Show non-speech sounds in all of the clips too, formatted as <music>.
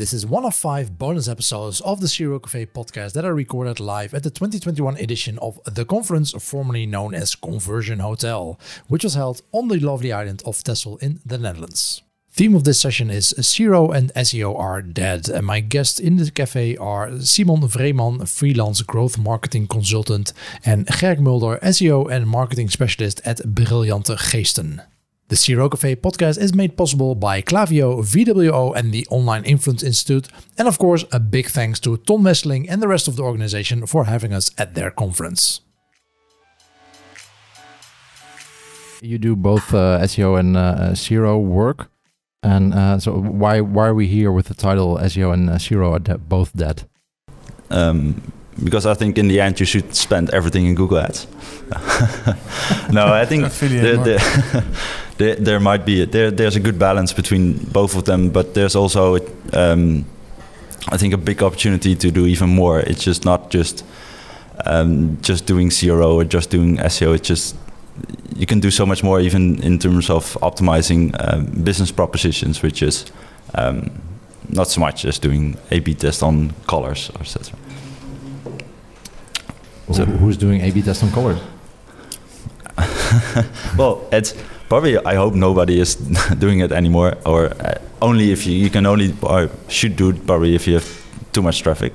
This is one of five bonus episodes of the CRO Cafe podcast that are recorded live at the 2021 edition of the conference, formerly known as Conversion Hotel, which was held on the lovely island of Texel in the Netherlands. Theme of this session is CRO and SEO are dead, and my guests in the cafe are Simon Vreeman, freelance growth marketing consultant, and Gerk Mulder, SEO and marketing specialist at Briljante Geesten. The CRO Cafe podcast is made possible by Clavio, VWO, and the Online Influence Institute. And of course, a big thanks to Ton Wesseling and the rest of the organization for having us at their conference. You do both uh, SEO and uh, CRO work. And uh, so, why why are we here with the title SEO and uh, CRO are both dead? Um, because I think in the end you should spend everything in Google Ads. <laughs> no, I think there, there, <laughs> there, there, might be a, there. There's a good balance between both of them, but there's also, um, I think, a big opportunity to do even more. It's just not just um, just doing CRO or just doing SEO. It's just you can do so much more, even in terms of optimizing um, business propositions, which is um, not so much as doing A/B test on colors, etc. So who's doing A/B test on colors? <laughs> well, it's probably. I hope nobody is <laughs> doing it anymore, or uh, only if you you can only or should do it probably if you have too much traffic.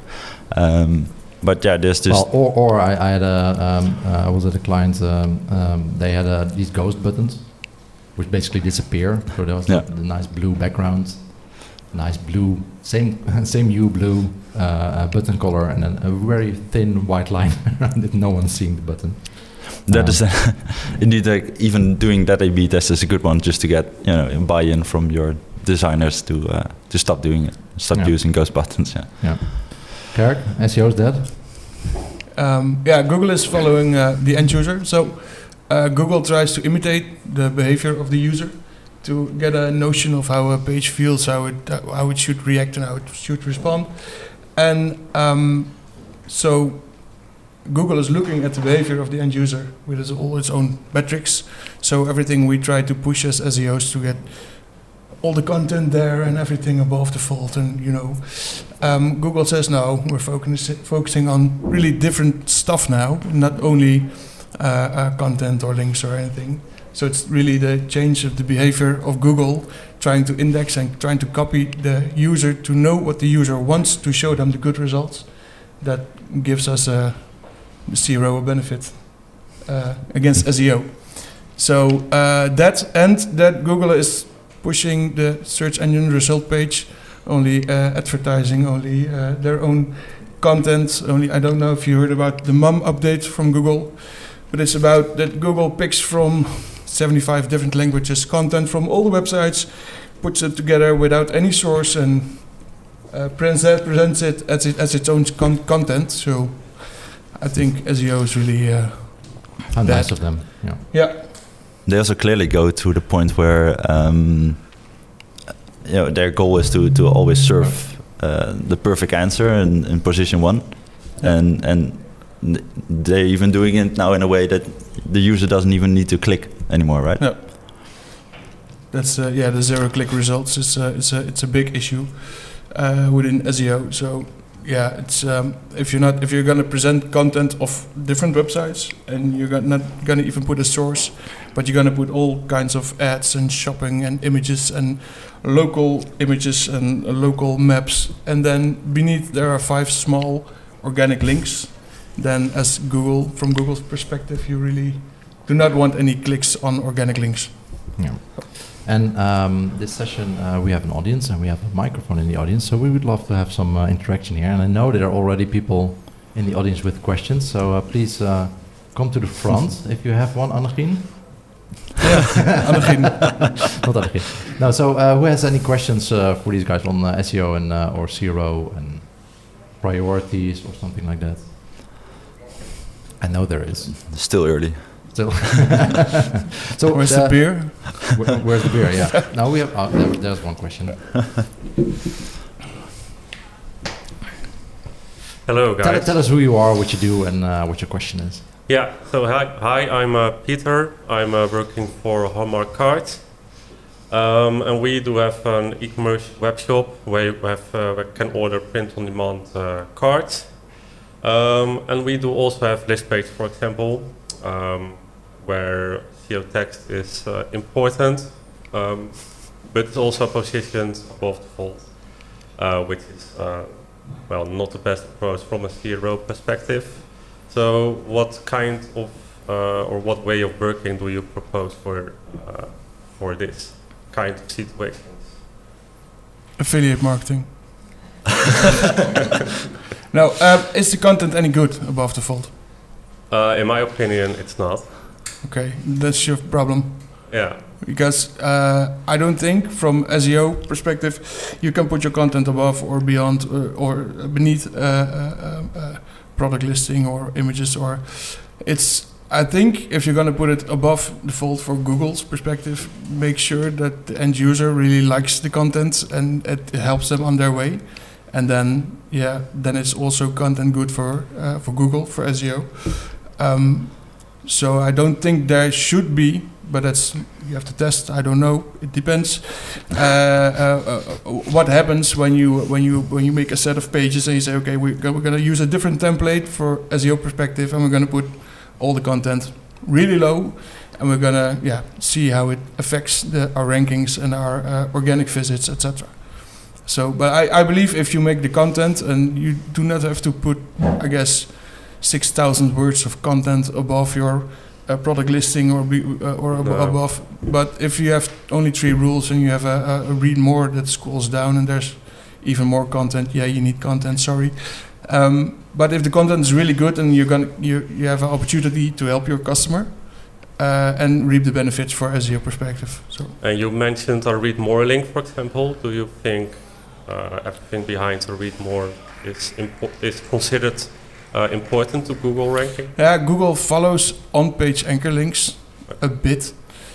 Um, but yeah, there's this. Well, or, or I, I had a um, uh, I was at a client. Um, um, they had uh, these ghost buttons, which basically disappear. So there was yeah. the, the nice blue background, nice blue, same <laughs> same hue blue uh, button color, and then a very thin white line <laughs> around it. No one's seeing the button. That um, is <laughs> indeed like even doing that A/B test is a good one just to get you know buy-in from your designers to uh, to stop doing it, stop yeah. using ghost buttons. Yeah. Yeah. Gerk, SEO is dead. Um, yeah, Google is following uh, the end user. So uh, Google tries to imitate the behavior of the user to get a notion of how a page feels, how it how it should react, and how it should respond. And um, so Google is looking at the behavior of the end user with all its own metrics. So everything we try to push as SEOs to get all the content there and everything above the fold. And you know, um, Google says no, we're focus, focusing on really different stuff now, not only uh, uh, content or links or anything. So it's really the change of the behavior of Google, trying to index and trying to copy the user to know what the user wants to show them the good results. That gives us a zero benefit uh, against SEO. So uh, that and that Google is pushing the search engine result page, only uh, advertising, only uh, their own content. Only I don't know if you heard about the MUM update from Google, but it's about that Google picks from 75 different languages content from all the websites, puts it together without any source, and uh, presents it as, it as its own con content. So I think SEO is really uh, how nice of them. Yeah. Yeah. They also clearly go to the point where um, you know their goal is to to always serve uh, the perfect answer in, in position one, yeah. and and they're even doing it now in a way that the user doesn't even need to click anymore, right? Yeah. That's uh, yeah. The zero click results is uh, it's a it's a big issue uh, within SEO. So yeah, it's um, if you're not if you're gonna present content of different websites and you're not gonna even put a source, but you're gonna put all kinds of ads and shopping and images and local images and local maps, and then beneath there are five small organic links. Then, as Google, from Google's perspective, you really do not want any clicks on organic links. Yeah. And um, this session, uh, we have an audience and we have a microphone in the audience, so we would love to have some uh, interaction here. And I know there are already people in the audience with questions, so uh, please uh, come to the front <laughs> if you have one, Annegien. Yeah, Annegien. <laughs> Not Annegien. No, so uh, who has any questions uh, for these guys on SEO and or CRO and priorities or something like that? I know there is. Still early. Still. <laughs> so where's the, the beer? Where, where's the beer? Yeah. <laughs> now we have. Oh, there, there's one question. Hello, guys. Tell, tell, us who you are, what you do, and uh, what your question is. Yeah. So hi, hi. I'm uh, Peter. I'm uh, working for Hallmark Cards. Um, and we do have an e-commerce web shop where you have, uh, where you can order print-on-demand uh, cards. Um, and we do also have list page, for example, um, where SEO text is uh, important, um, but it's also positioned above the fold, uh, which is uh, well not the best approach from a CRO perspective. So, what kind of uh, or what way of working do you propose for for this? kind of situations. Affiliate marketing. <laughs> now, uh, is the content any good above the fold? Uh, in my opinion, it's not. Okay, that's your problem. Yeah. Because uh, I don't think, from SEO perspective, you can put your content above or beyond uh, or beneath uh, uh, product listing or images or it's I think if you're going to put it above the fold for Google's perspective, make sure that the end user really likes the content and it helps them on their way. And then, yeah, then it's also content good for uh, for Google for SEO. Um, so I don't think there should be, but that's you have to test. I don't know. It depends. Uh, uh, uh what happens when you when you when you make a set of pages and you say, okay, we're, we're going to use a different template for SEO perspective, and we're going to put all the content really low, and we're gonna yeah see how it affects the, our rankings and our uh, organic visits, etc. So, but I, I believe if you make the content and you do not have to put, I guess, six thousand words of content above your uh, product listing or be, uh, or ab no. above. But if you have only three rules and you have a, a, read more that scrolls down and there's even more content, yeah, you need content. Sorry. Um, but if the content is really good and you're gonna you, you have an opportunity to help your customer uh, and reap the benefits for SEO perspective. So. And you mentioned a read more link, for example. Do you think uh, everything behind a read more is is considered uh, important to Google ranking? Yeah, Google follows on-page anchor links a bit.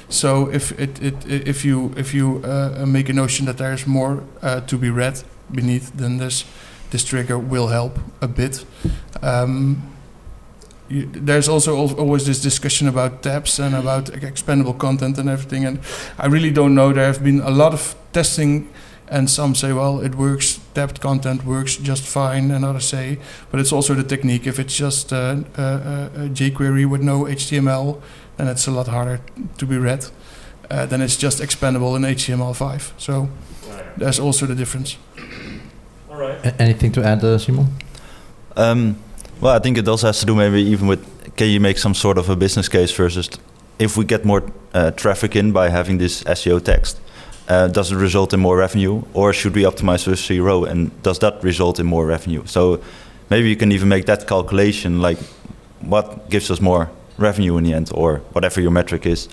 So if it, it if you if you uh, make a notion that there's more uh, to be read beneath, then this this trigger will help a bit. Um, you, there's also always this discussion about tabs and about expandable content and everything, and I really don't know. There have been a lot of testing, and some say, well, it works. Tabbed content works just fine, and others say, but it's also the technique. If it's just a, a, a jQuery with no HTML, then it's a lot harder to be read. Uh, then it's just expandable in HTML5. So there's also the difference right. anything to add, uh, Simon? Um, well, I think it also has to do maybe even with can you make some sort of a business case versus if we get more uh, traffic in by having this SEO text, uh, does it result in more revenue, or should we optimize for CRO and does that result in more revenue? So maybe you can even make that calculation like what gives us more revenue in the end, or whatever your metric is.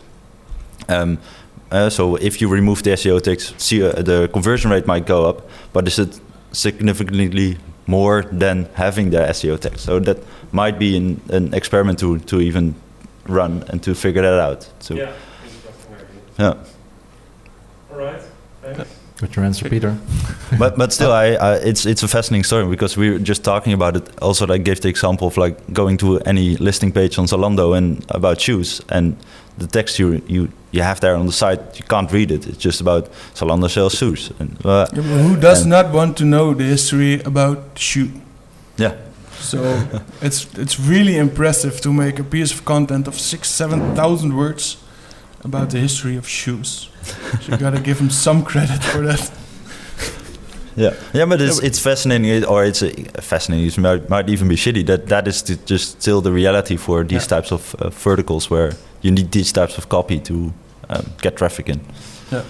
Um, uh, so if you remove the SEO text, see, uh, the conversion rate might go up, but is it significantly more than having the SEO text. So that might be an, an experiment to, to even run and to figure that out. So, yeah. Yeah. All right. Thanks. Good your answer, Peter. <laughs> but but still, I, I, it's it's a fascinating story because we were just talking about it. Also, I gave the example of like going to any listing page on Zalando and about shoes, and the text you you you have there on the site, you can't read it. It's just about Zalando sells shoes. And, uh, yeah, who does not want to know the history about shoe? Yeah. So <laughs> it's it's really impressive to make a piece of content of six seven thousand words about the history of shoes. So you gotta give him some credit for that. Yeah, yeah, but it's it's fascinating, or it's uh, fascinating. It might, might even be shitty that that is just still the reality for these yeah. types of uh, verticals where you need these types of copy to um, get traffic in. Yeah,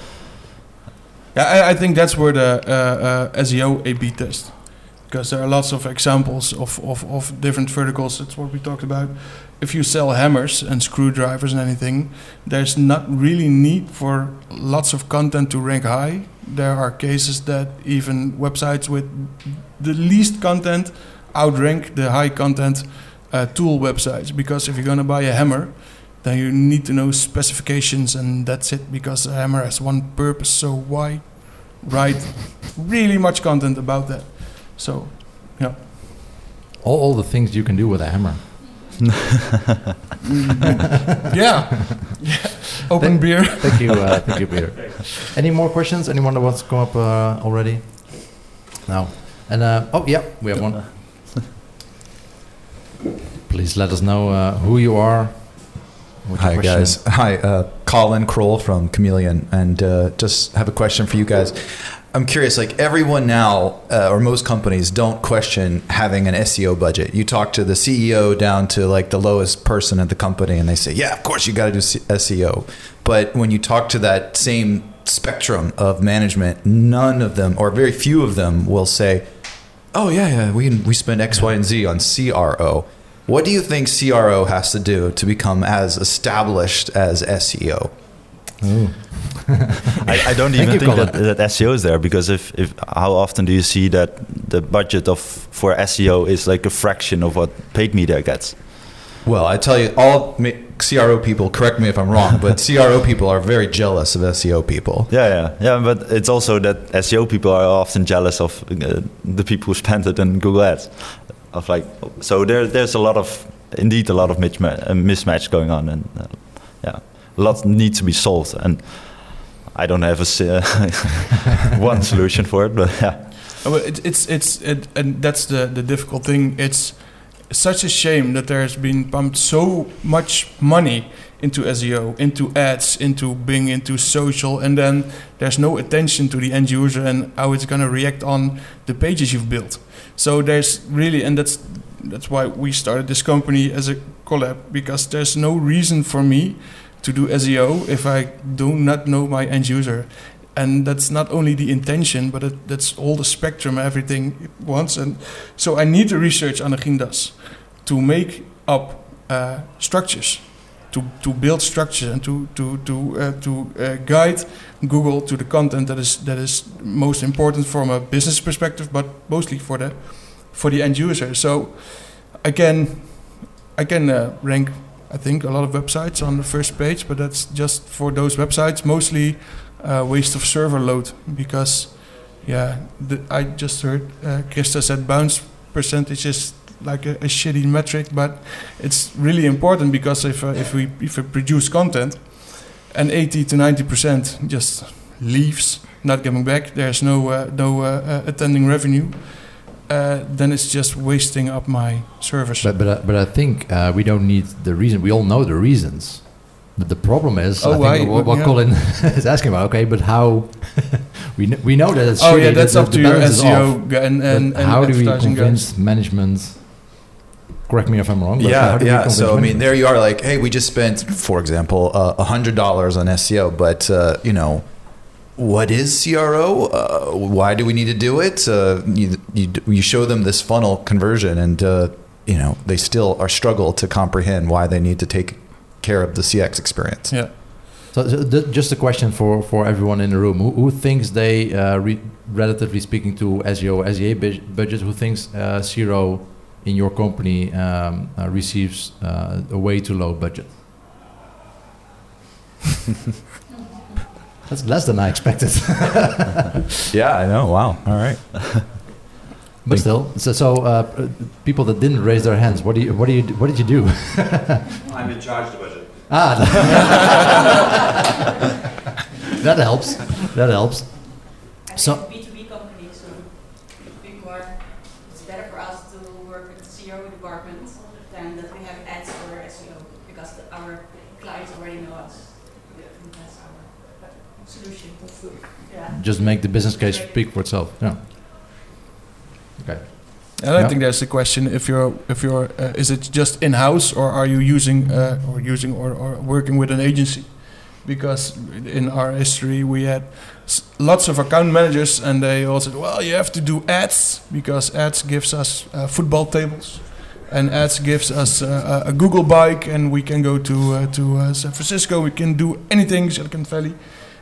yeah, I, I think that's where the uh, uh SEO A/B test, because there are lots of examples of, of of different verticals. That's what we talked about if you sell hammers and screwdrivers and anything, there's not really need for lots of content to rank high. There are cases that even websites with the least content outrank the high content uh, tool websites because if you're going to buy a hammer, then you need to know specifications and that's it because a hammer has one purpose. So why write <laughs> really much content about that? So, yeah. All, all the things you can do with a hammer. <laughs> yeah. yeah. Open Thank- beer. <laughs> Thank you, uh, thank you, Peter. Any more questions? Anyone that wants to come up uh, already? No. And uh, oh yeah, we have one. <laughs> Please let us know uh, who you are. Hi question guys. Hi, uh, Colin Kroll from Kameleoon, and uh, just have a question for you guys. I'm curious, like everyone now, uh, or most companies, don't question having an SEO budget. You talk to the CEO down to like the lowest person at the company, and they say, "Yeah, of course you got to do SEO." But when you talk to that same spectrum of management, none of them, or very few of them, will say, "Oh yeah, yeah, we we spend X, Y, and Z on CRO." What do you think CRO has to do to become as established as SEO? <laughs> I, I don't even think that, that SEO is there because if, if how often do you see that the budget of for SEO is like a fraction of what paid media gets? Well, I tell you, all ma- CRO people, correct me if I'm wrong, but <laughs> CRO people are very jealous of SEO people. Yeah, yeah, yeah. But it's also that SEO people are often jealous of uh, the people who spend it in Google Ads. Of like, so there, there's a lot of, indeed, a lot of mismatch, uh, mismatch going on, and uh, yeah, a lot needs to be solved. And I don't have a <laughs> one solution for it, but yeah. Oh, it, it's it's it, and that's the the difficult thing. It's such a shame that there has been pumped so much money into SEO, into ads, into Bing, into social, and then there's no attention to the end user and how it's going to react on the pages you've built. So there's really, and that's that's why we started this company as a collab because there's no reason for me to do SEO if I do not know my end user and that's not only the intention, but it, that's all the spectrum, everything it wants. And so I need the research Annegien does to make up uh, structures, to, to build structures, and to to to uh, to uh, guide Google to the content that is that is most important from a business perspective, but mostly for the for the end user. So I can I can uh, rank. I think a lot of websites on the first page, but that's just for those websites. Mostly uh, waste of server load because yeah the, i just heard uh, krista said bounce percentage is like a, a shitty metric but it's really important because if, uh, if we if we produce content and 80 to 90 percent just leaves not coming back there's no uh, no uh, uh, attending revenue uh, then it's just wasting up my servers But but, uh, but I think uh, we don't need the reason. We all know the reasons. But the problem is, Oh, I why- think what, what yeah. Colin <laughs> is asking about. Okay, but how? <laughs> we kn- we know that it's. oh yeah that's that up the to your balance is off, seo and, but and, and how do we advertising guys. convince management? Correct me if I'm wrong. But Yeah, how do yeah. convince So I mean, there you are. Like, hey, we just spent, for example, uh, a hundred dollars on SEO, but uh, you know, what is CRO? Uh, why do we need to do it? Uh, you, you you show them this funnel conversion, and uh, you know, they still are struggle to comprehend why they need to take care of the CX experience. yeah So, so th- just a question for, for everyone in the room: Who, who thinks they, uh, re- relatively speaking to SEO SEA bu- budget, who thinks uh, CRO in your company um, uh, receives uh, a way too low budget? <laughs> That's less than I expected. <laughs> Yeah, I know. Wow. All right. but still, so, so uh, people that didn't raise their hands, what do you, what do you, what did you do? <laughs> I'm in charge of the budget. ah, <laughs> that helps. That helps. I So- think B2B company, so be more, it's better for us to work with the CEO department than that we have ads for SEO because the, our clients already know us. That's our solution. Yeah. Just make the business case speak for itself. Yeah. Okay. And I Yeah. think there's the question: if you're, if you're, uh, is it just in house, or are you using, uh, or using, or, or working with an agency? Because in our history, we had s- lots of account managers, and they all said, "Well, you have to do ads because ads gives us uh, football tables, and ads gives us uh, a a Google bike, and we can go to uh, to uh, San Francisco. We can do anything, Silicon Valley."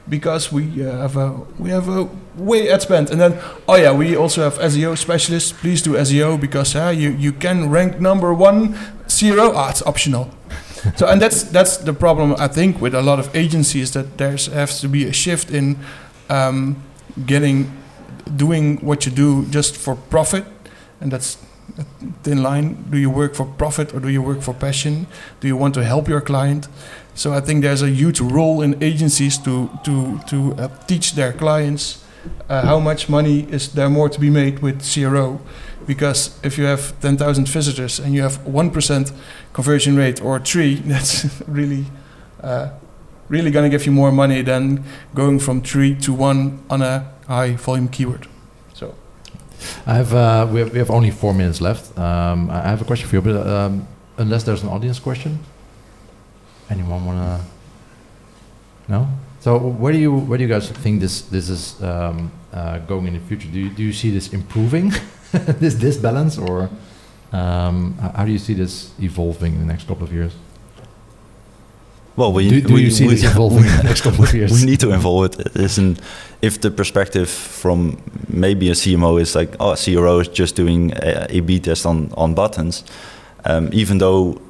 Because we uh, have a we have a way ad spend. And then oh yeah we also have SEO specialists. Please do SEO because uh, you you can rank number one zero. Ah it's optional. So and that's that's the problem I think with a lot of agencies that there's has to be a shift in um, getting doing what you do just for profit. And that's thin line. Do you work for profit or do you work for passion? Do you want to help your client? So I think there's a huge role in agencies to to to uh, teach their clients uh, how much money is there more to be made with CRO, because if you have 10,000 visitors and you have one percent conversion rate or three, <laughs> that's really uh, really going to give you more money than going from three to one on a high volume keyword. I have uh, we have we have only four minutes left. Um, I have a question for you, but um, unless there's an audience question. Anyone wanna? No. So where do you where do you guys think this this is um, uh, going in the future? Do you, do you see this improving, <laughs> this this balance, or um, how do you see this evolving in the next couple of years? Well, we do, do we, you see we, this <laughs> evolving in the next couple of years? We need to involve it. Isn't if the perspective from maybe a CMO is like, oh, CRO is just doing a A/B test on on buttons, um, even though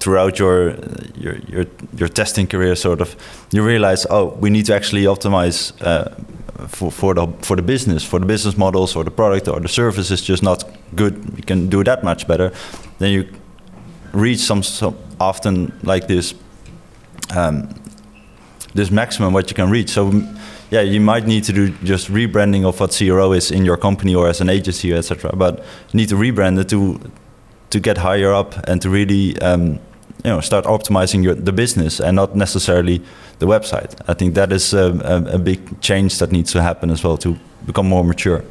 throughout your, your your your testing career, sort of, you realize, oh, we need to actually optimize uh, for for the for the business, for the business models, or the product, or the service is just not good. You can do that much better. Then you reach some, some often like this um, this maximum what you can reach. So yeah, you might need to do just rebranding of what CRO is in your company or as an agency, etc. But you need to rebrand it to to get higher up and to really um, you know start optimizing your, the business and not necessarily the website. I think that is a, a, a big change that needs to happen as well to become more mature.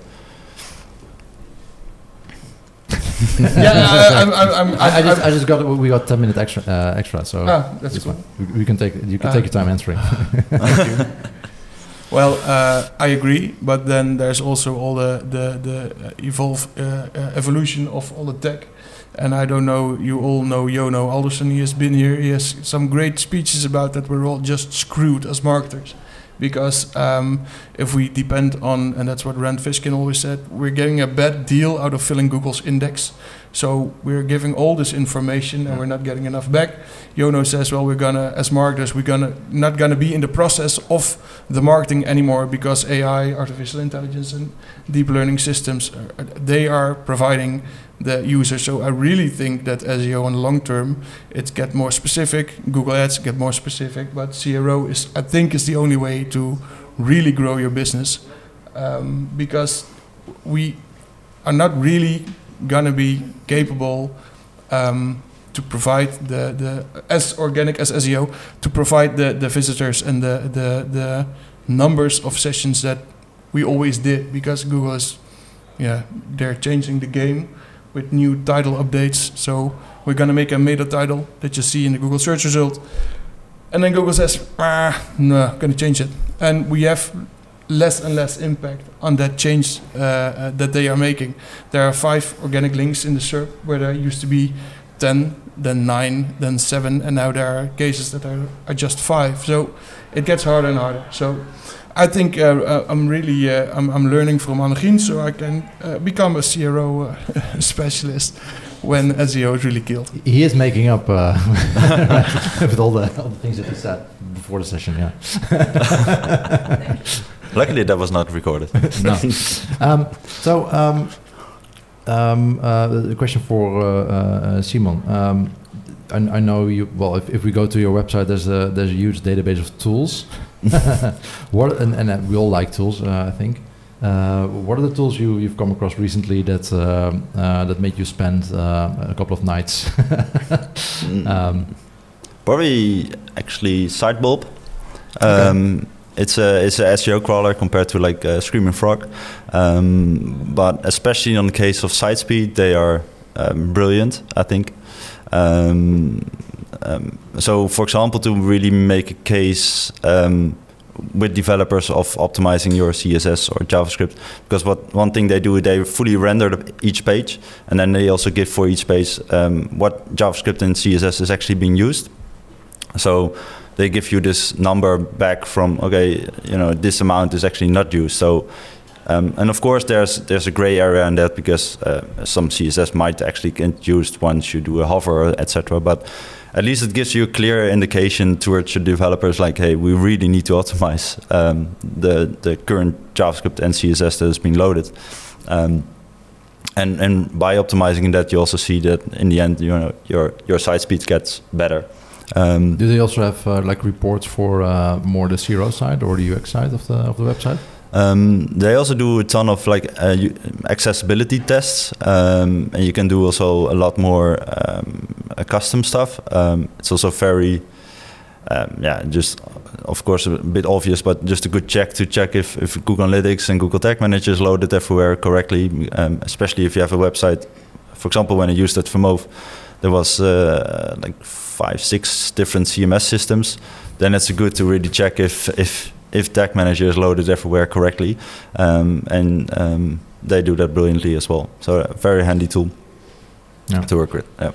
<laughs> yeah, I, I'm, I'm, I'm, I, I just, I just got we got ten minutes extra, uh, extra. So ah, that's cool. We, we, can take you can Ah. take your time answering. Thank you. <laughs> Well, uh, I agree, but then there's also all the the the uh, evolve uh, uh, evolution of all the tech, and I don't know. You all know Jono Alderson. He has been here. He has some great speeches about that. We're all just screwed as marketers, because um, if we depend on, and that's what Rand Fishkin always said, we're getting a bad deal out of filling Google's index. So we're giving all this information and we're not getting enough back. Jono says, well, we're gonna, as marketers, we're gonna not gonna be in the process of the marketing anymore because AI, artificial intelligence, and deep learning systems, uh, they are providing the user. So I really think that SEO in the long term, it get more specific. Google Ads get more specific, but CRO is, I think, is the only way to really grow your business um, because we are not really gonna be capable um, to provide the, the as organic as SEO to provide the, the visitors and the, the the numbers of sessions that we always did because Google is yeah they're changing the game with new title updates. So we're gonna make a meta title that you see in the Google search result. And then Google says ah no gonna change it. And we have less and less impact on that change uh, uh, that they are making. There are five organic links in the SERP where there used to be 10, then 9, then 7, and now there are cases that are, are just 5. So it gets harder and harder. So I think uh, uh, I'm really uh, I'm, I'm learning from Annegien so I can uh, become a CRO uh, <laughs> specialist when SEO is really killed. He is making up uh, <laughs> with all the, all the things that he said before the session, yeah. <laughs> Luckily, that was not recorded. no. Um, so, um, um, uh, the question for uh, uh, Simon. Um, I, I know you. Well, if, if we go to your website, there's a there's a huge database of tools. <laughs> what and, and uh, we all like tools, uh, I think. Uh, what are the tools you you've come across recently that uh, that made you spend uh, a couple of nights? <laughs> um, Probably actually Sitebulb. Um, It's a it's a SEO crawler compared to like Screaming Frog, um, but especially on the case of SiteSpeed, they are um, brilliant. I think. Um, um, so, for example, to really make a case um, with developers of optimizing your CSS or JavaScript, because what one thing they do, is they fully render each page, and then they also give for each page what JavaScript and CSS is actually being used. So they give you this number back from okay, you know, this amount is actually not used. So, um, and of course, there's there's a gray area in that because uh, some CSS might actually get used once you do a hover, etc. But at least it gives you a clear indication towards your developers, like, hey, we really need to optimize um, the the current JavaScript and CSS that is being loaded. Um, and and by optimizing that, you also see that in the end, you know, your your site speed gets better. Um, Do they also have uh, like reports for uh, more the CRO side or the UX side of the of the website? Um, they also do a ton of like uh, accessibility tests, um, and you can do also a lot more um, custom stuff. Um, it's also very, um, yeah, just of course a bit obvious, but just a good check to check if, if Google Analytics and Google Tag Manager is loaded everywhere correctly, um, especially if you have a website. For example, when I used it for Move, there was uh, like five, six different CMS systems. Then it's good to really check if if if Tag Manager is loaded everywhere correctly, um, and um, they do that brilliantly as well. So a very handy tool yeah. to work with. Yeah.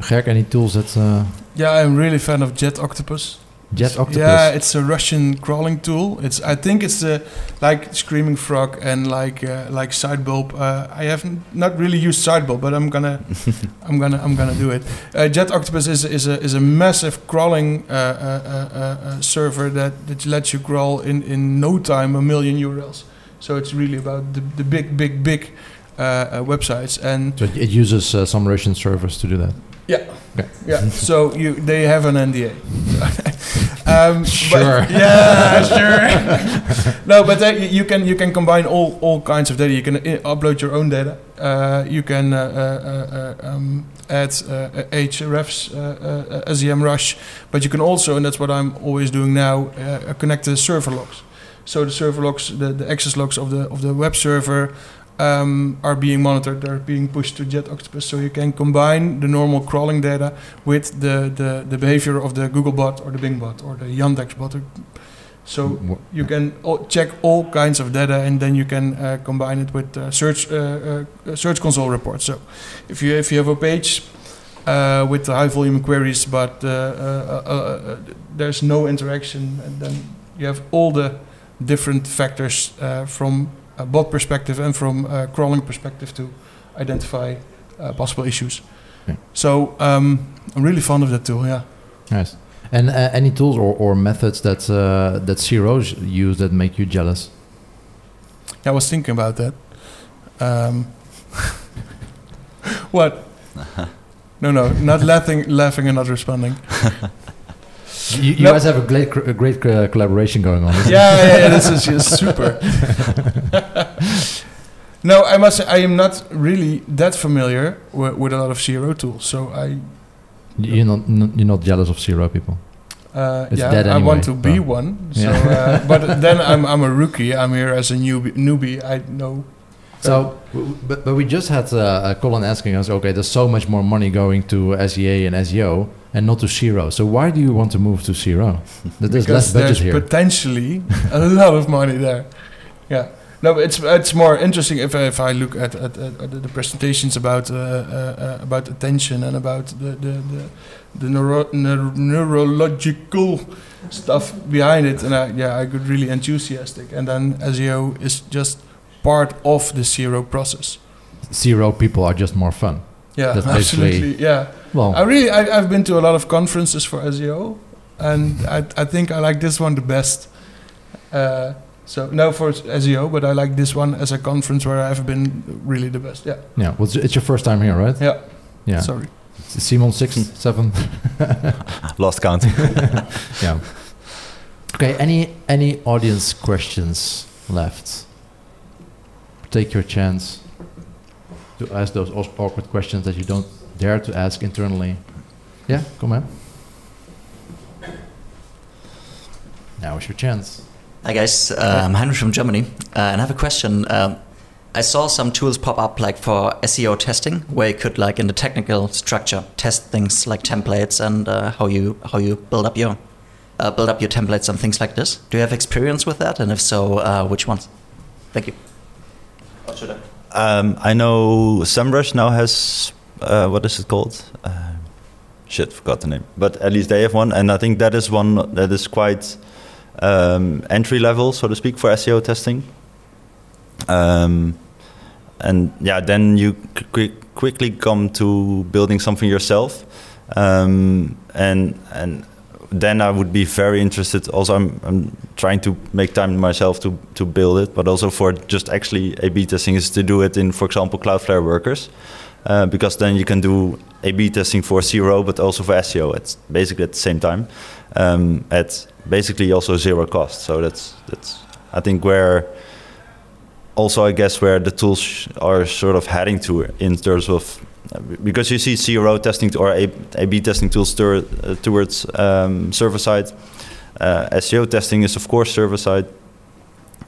Gerk, any tools that? Uh... Yeah, I'm really fan of Jet Octopus. Jet Octopus. Yeah, it's a Russian crawling tool. It's I think it's the like Screaming Frog and like uh, like Sitebulb. Uh, I have not really used Sitebulb, but I'm gonna <laughs> I'm gonna I'm gonna do it. Uh, Jet Octopus is is a is a massive crawling uh, uh, uh, server that that lets you crawl in in no time a million URLs. So it's really about the the big big big websites and. So it uses some Russian servers to do that. Yeah. Okay. Yeah. <laughs> so you they have an NDA. <laughs> um, sure. <laughs> yeah, sure. no, but they, you can you can combine all all kinds of data. You can uh, upload your own data. Uh, you can uh, uh, uh um, add Ahrefs, SEMrush, but you can also, and that's what I'm always doing now, connect the server logs. So the server logs, the, the access logs of the of the web server um, are being monitored. They're being pushed to Jet Octopus, so you can combine the normal crawling data with the, the, the behavior of the Google bot or the Bing bot or the Yandex bot. So you can check all kinds of data, and then you can uh, combine it with uh, search uh, uh search console reports. So if you if you have a page uh, with high volume queries, but uh, there's no interaction, and then you have all the different factors from a bot perspective and from a crawling perspective to identify uh, possible issues. Yeah. So um, I'm really fond of that tool. Yeah. Nice. And uh, any tools or, or methods that uh, that CROs use that make you jealous? Yeah, I was thinking about that. Um, <laughs> what? <laughs> no, no, not laughing, laughing and not responding. <laughs> You, you nope. guys have a great, a great uh, collaboration going on. yeah, yeah, yeah, this is just super. <laughs> no, I must say I am not really that familiar with, with a lot of CRO tools, so I. You're not, you're not jealous of CRO people. Uh, yeah, anyway, I want to be one. So, yeah. uh, <laughs> but then I'm I'm a rookie. I'm here as a newbie. Newbie, I know. So, but but we just had uh, Colin asking us, okay, there's so much more money going to SEA and SEO and not to CRO. So why do you want to move to CRO? There's less budget there's here. potentially a lot of money there. Yeah. No, but it's it's more interesting if I, if I look at, at, at the presentations about uh, uh, uh, about attention and about the the the, the neuro neuro neurological stuff behind it, and I, yeah, I got really enthusiastic. And then SEO is just part of the CRO process. CRO people are just more fun. Yeah, That's absolutely. Yeah. Well, I really I, have been to a lot of conferences for SEO, and I I think I like this one the best. Uh, so no for SEO, but I like this one as a conference where I've been really the best. Yeah. Yeah. Well, it's your first time here, right? Yeah. Yeah. Sorry. Simon six seven. <laughs> Lost count. <laughs> yeah. Okay. Any any audience questions left? Take your chance to ask those awkward questions that you don't dare to ask internally. Yeah, come on. Now is your chance. Hi guys, uh, I'm Heinrich from Germany, uh, and I have a question. Um, I saw some tools pop up like for SEO testing, where you could like in the technical structure test things like templates and uh, how you how you build up your uh, build up your templates and things like this. Do you have experience with that, and if so, uh, which ones? Thank you. What should I? Um, I know SEMrush now has uh, what is it called? Uh, shit, forgot the name. But at least they have one, and I think that is one that is quite um, entry level, so to speak, for SEO testing. Um, and yeah, then you qu quickly come to building something yourself. Um, and and then I would be very interested. Also, I'm, I'm trying to make time myself to to build it, but also for just actually A/B testing is to do it in, for example, Cloudflare workers, uh, because then you can do A/B testing for CRO, but also for SEO. It's basically at the same time, um, at basically also zero cost. So that's that's I think where also I guess where the tools are sort of heading to in terms of because you see CRO testing or A/B testing tools uh, towards um, server side. Uh, SEO testing is of course server side.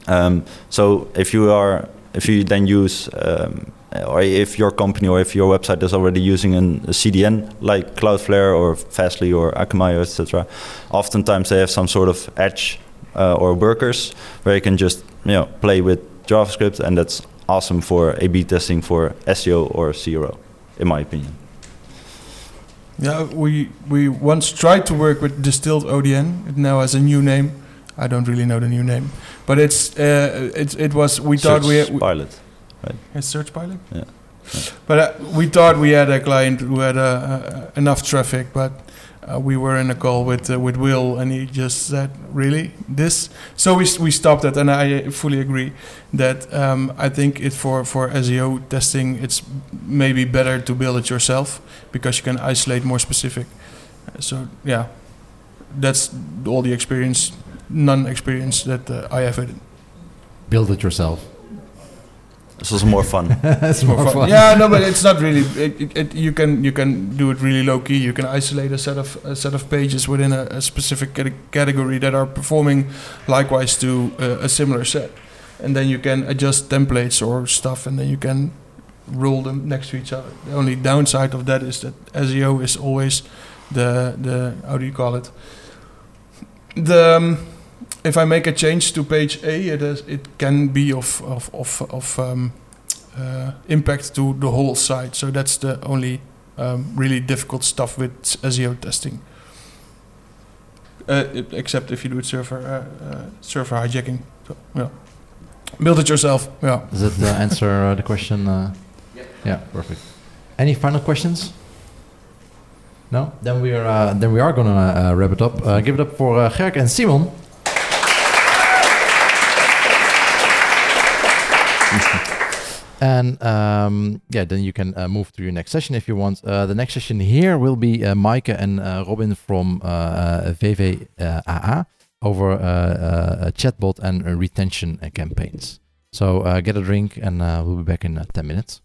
Um, so if you are if you then use um, or if your company or if your website is already using an, a CDN like Cloudflare or Fastly or Akamai, etc., oftentimes they have some sort of edge uh, or workers where you can just you know play with JavaScript, and that's awesome for A/B testing for SEO or CRO in my opinion. Yeah, we we once tried to work with Distilled ODN. It now has a new name. I don't really know the new name, but it's uh, it it was we Search thought we, had, pilot, right? It's Search Pilot. Yeah. yeah. But uh, we thought we had a client who had uh, uh enough traffic, but uh, we were in a call with uh, with Will, and he just said, "Really, this?" So we we stopped it, and I fully agree that um, I think it for for SEO testing, it's maybe better to build it yourself because you can isolate more specific. Uh, so yeah, that's all the experience, non-experience that uh, I have had. Build it yourself. This was more fun. <laughs> it's more, more fun. fun. Yeah, no, but it's not really. It, it, it, you can you can do it really low key. You can isolate a set of a set of pages within a, a specific category that are performing likewise to uh, a similar set, and then you can adjust templates or stuff, and then you can roll them next to each other. The only downside of that is that SEO is always the the how do you call it the um, if I make a change to page A, it, is, it can be of, of, of, of um, uh, impact to the whole site. So that's the only um, really difficult stuff with SEO testing. Uh, except if you do it server uh, uh, server hijacking. So yeah, build it yourself. Yeah. Does it uh, answer uh, the question? Yeah. yeah, perfect. Any final questions? No. Then we are then we are gonna wrap it up. give it up for uh, Gerk and Simon. <laughs> and um, yeah, then you can uh, move to your next session if you want. Uh, the next session here will be uh, Maaike and uh, Robin from VVAA uh, over uh, a chatbot and retention campaigns. So get a drink, and we'll be back in 10 minutes.